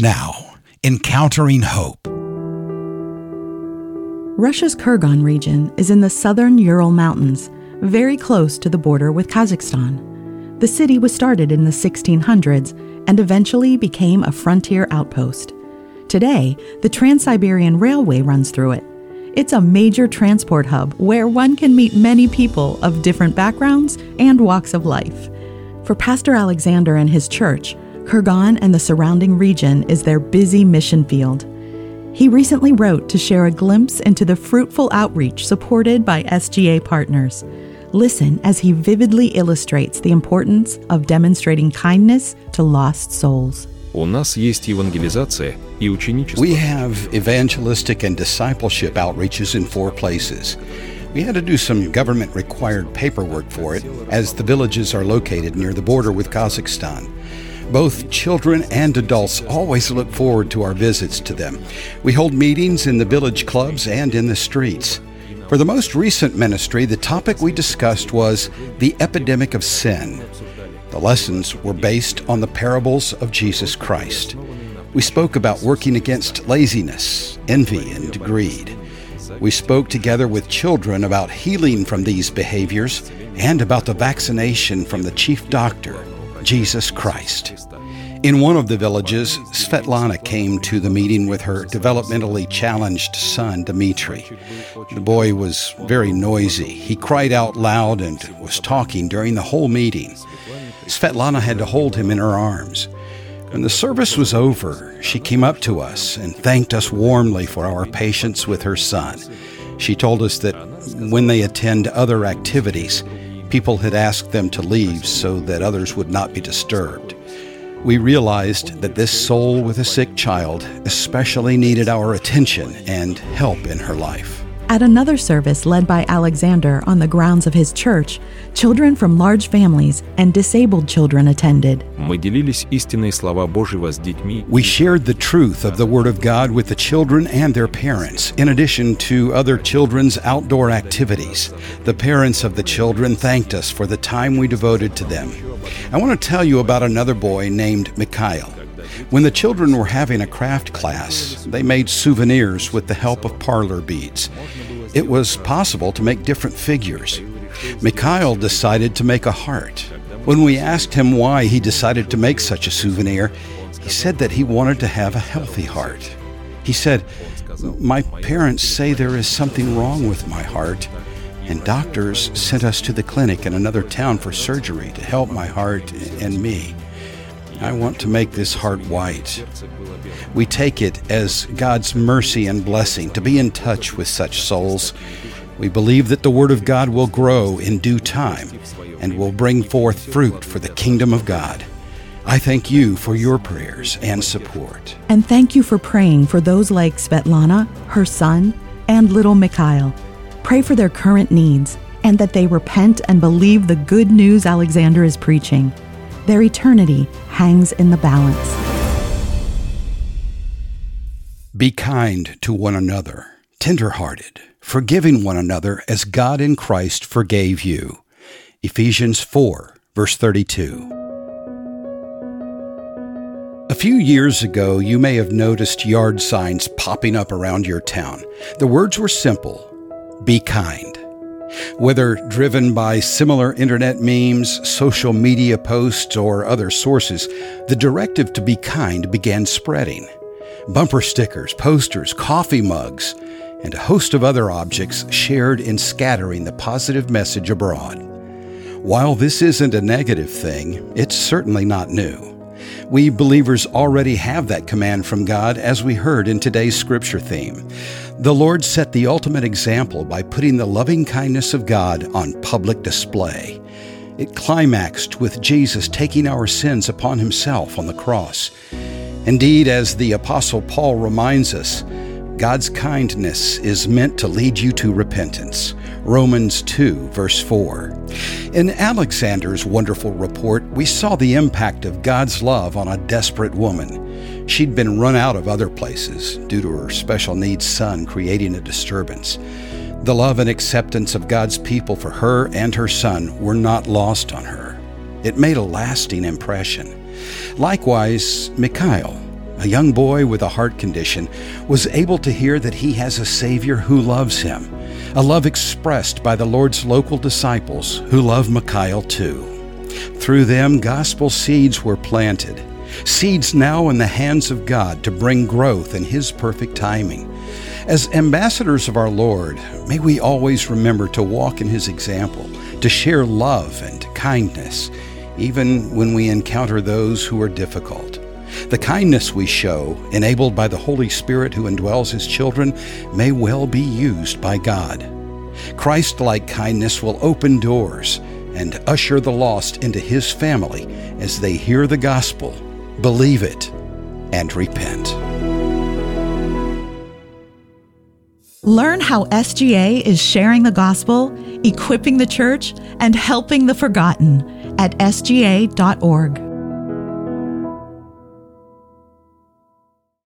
Now, Encountering Hope. Russia's Kurgan region is in the southern Ural Mountains, very close to the border with Kazakhstan. The city was started in the 1600s and eventually became a frontier outpost. Today, the Trans Siberian Railway runs through it. It's a major transport hub where one can meet many people of different backgrounds and walks of life. For Pastor Alexander and his church, Kurgan and the surrounding region is their busy mission field. He recently wrote to share a glimpse into the fruitful outreach supported by SGA partners. Listen as he vividly illustrates the importance of demonstrating kindness to lost souls. У нас есть евангелизация и ученичество. We have evangelistic and discipleship outreaches in four places. We had to do some government required paperwork for it, as the villages are located near the border with Kazakhstan. Both children and adults always look forward to our visits to them. We hold meetings in the village clubs and in the streets. For the most recent ministry, the topic we discussed was the epidemic of sin. The lessons were based on the parables of Jesus Christ. We spoke about working against laziness, envy, and greed. We spoke together with children about healing from these behaviors and about the vaccination from the chief doctor, Jesus Christ. In one of the villages, Svetlana came to the meeting with her developmentally challenged son, Dmitri. The boy was very noisy. He cried out loud and was talking during the whole meeting. Svetlana had to hold him in her arms. When the service was over, she came up to us and thanked us warmly for our patience with her son. She told us that when they attend other activities, people had asked them to leave so that others would not be disturbed. We realized that this soul with a sick child especially needed our attention and help in her life. At another service led by Alexander on the grounds of his church, children from large families and disabled children attended. We shared the truth of the Word of God with the children and their parents, in addition to other children's outdoor activities. The parents of the children thanked us for the time we devoted to them. I want to tell you about another boy named Mikhail. When the children were having a craft class, they made souvenirs with the help of Perler beads. It was possible to make different figures. Mikhail decided to make a heart. When we asked him why he decided to make such a souvenir, he said that he wanted to have a healthy heart. He said, My parents say there is something wrong with my heart, and doctors sent us to the clinic in another town for surgery to help my heart and me. I want to make this heart white. We take it as God's mercy and blessing to be in touch with such souls. We believe that the Word of God will grow in due time and will bring forth fruit for the kingdom of God. I thank you for your prayers and support. And thank you for praying for those like Svetlana, her son, and little Mikhail. Pray for their current needs and that they repent and believe the good news Alexander is preaching. Their eternity hangs in the balance. Be kind to one another, tenderhearted, forgiving one another as God in Christ forgave you. Ephesians 4, verse 32. A few years ago, you may have noticed yard signs popping up around your town. The words were simple be kind. Whether driven by similar internet memes, social media posts, or other sources, the directive to be kind began spreading. Bumper stickers, posters, coffee mugs, and a host of other objects shared in scattering the positive message abroad. While this isn't a negative thing, it's certainly not new. We believers already have that command from God, as we heard in today's scripture theme. The Lord set the ultimate example by putting the loving kindness of God on public display. It climaxed with Jesus taking our sins upon himself on the cross. Indeed, as the Apostle Paul reminds us, God's kindness is meant to lead you to repentance. Romans 2, verse 4. In Alexander's wonderful report, we saw the impact of God's love on a desperate woman. She'd been run out of other places due to her special needs son creating a disturbance. The love and acceptance of God's people for her and her son were not lost on her. It made a lasting impression. Likewise, Mikhail, a young boy with a heart condition, was able to hear that he has a Savior who loves him, a love expressed by the Lord's local disciples who love Mikhail too. Through them, gospel seeds were planted, seeds now in the hands of God to bring growth in His perfect timing. As ambassadors of our Lord, may we always remember to walk in His example, to share love and kindness, even when we encounter those who are difficult. The kindness we show, enabled by the Holy Spirit who indwells His children, may well be used by God. Christ like kindness will open doors and usher the lost into His family as they hear the gospel, believe it, and repent. Learn how SGA is sharing the gospel, equipping the church, and helping the forgotten at sga.org.